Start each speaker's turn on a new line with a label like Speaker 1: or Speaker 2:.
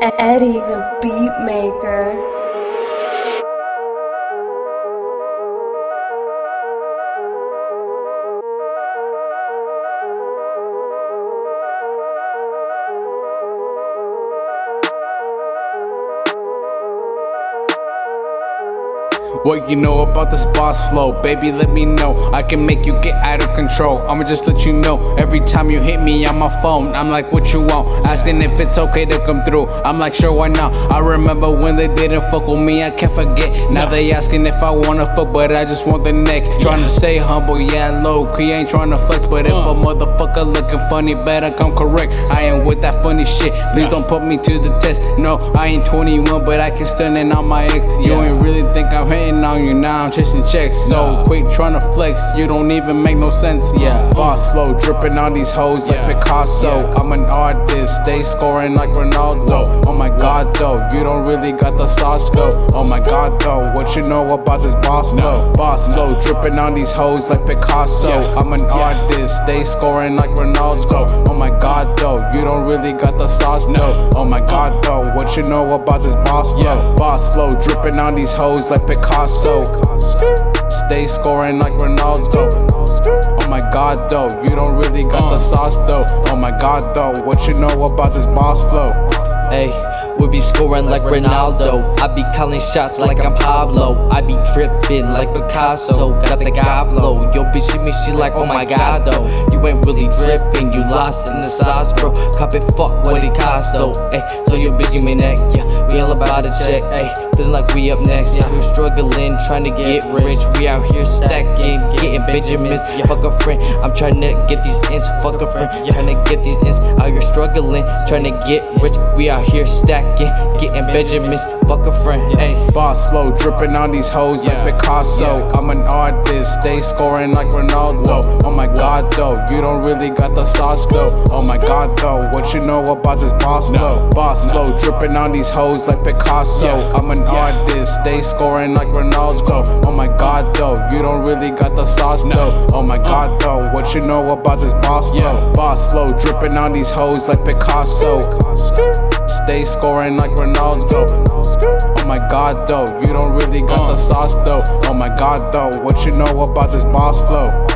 Speaker 1: Eddie the beat
Speaker 2: What you know about this boss flow? Baby, let me know. I can make you get out of control. I'ma just let you know. Every time you hit me on my phone, I'm like, what you want? Asking if it's okay to come through. I'm like, sure, why not? I remember when they didn't fuck with me, I can't forget. Now they asking if I wanna fuck, but I just want the neck. Trying to stay humble, yeah, low key, ain't trying to flex. But if a motherfucker looking funny, better come correct. I ain't with that funny shit. Please don't put me to the test. No, I ain't 21, but I keep stunning on my ex. You ain't really think hating on you now. I'm chasing checks. So quick trying to flex, you don't even make no sense. Yeah, boss flow dripping on these hoes like Picasso. I'm an artist, they scoring like Ronaldo. Oh my god, though, you don't really got the sauce though. Oh my god, though, what you know about this boss flow? Boss flow dripping on these hoes like Picasso. I'm an artist, they scoring like Ronaldo. Oh my god, though, you don't really got the sauce though. Oh my god, though, what you know about this boss flow? Boss flow dripping on these hoes like Picasso. Stay scoring like Ronaldo. Oh my god, though, you don't really got the sauce though. Oh my god, though, what you know about this boss flow?
Speaker 3: Hey, we be scoring like Ronaldo. I be calling shots like I'm Pablo. I be dripping like Picasso. Got the God flow. Yo, bitch, me, she like, oh my god, though. You ain't really dripping, you lost in the sauce, bro. Cop it, fuck what it cost, though. Hey, so your bitch, you me neck, yeah. We all about to check, hey. Feeling like we up next, yeah. We're struggling, trying to get rich. We out here stacking, getting Benjamins. Fuck a friend, I'm trying to get these ends. Fuck a friend, trying to get these ends. Out here struggling, trying to get rich. We out here stacking, getting Benjamins. Fuck a friend, hey.
Speaker 2: Boss flow dripping on these hoes
Speaker 4: Yeah.
Speaker 2: like Picasso.
Speaker 4: Yeah.
Speaker 2: I'm an artist, stay scoring like Ronaldo. Oh my god, though, you don't really got the sauce though. Oh my god, though, what you know about this boss flow? Boss flow dripping on these hoes like Picasso. I'm an artist, stay scoring like Ronaldo. Go oh my god, though, you don't really got the sauce though. Oh my god, though, what you know about this boss flow? Boss flow dripping on these hoes like Picasso. Stay scoring like Ronaldo. Go oh my god, though, you don't really got the sauce though. Oh my god, though, what you know about this boss flow?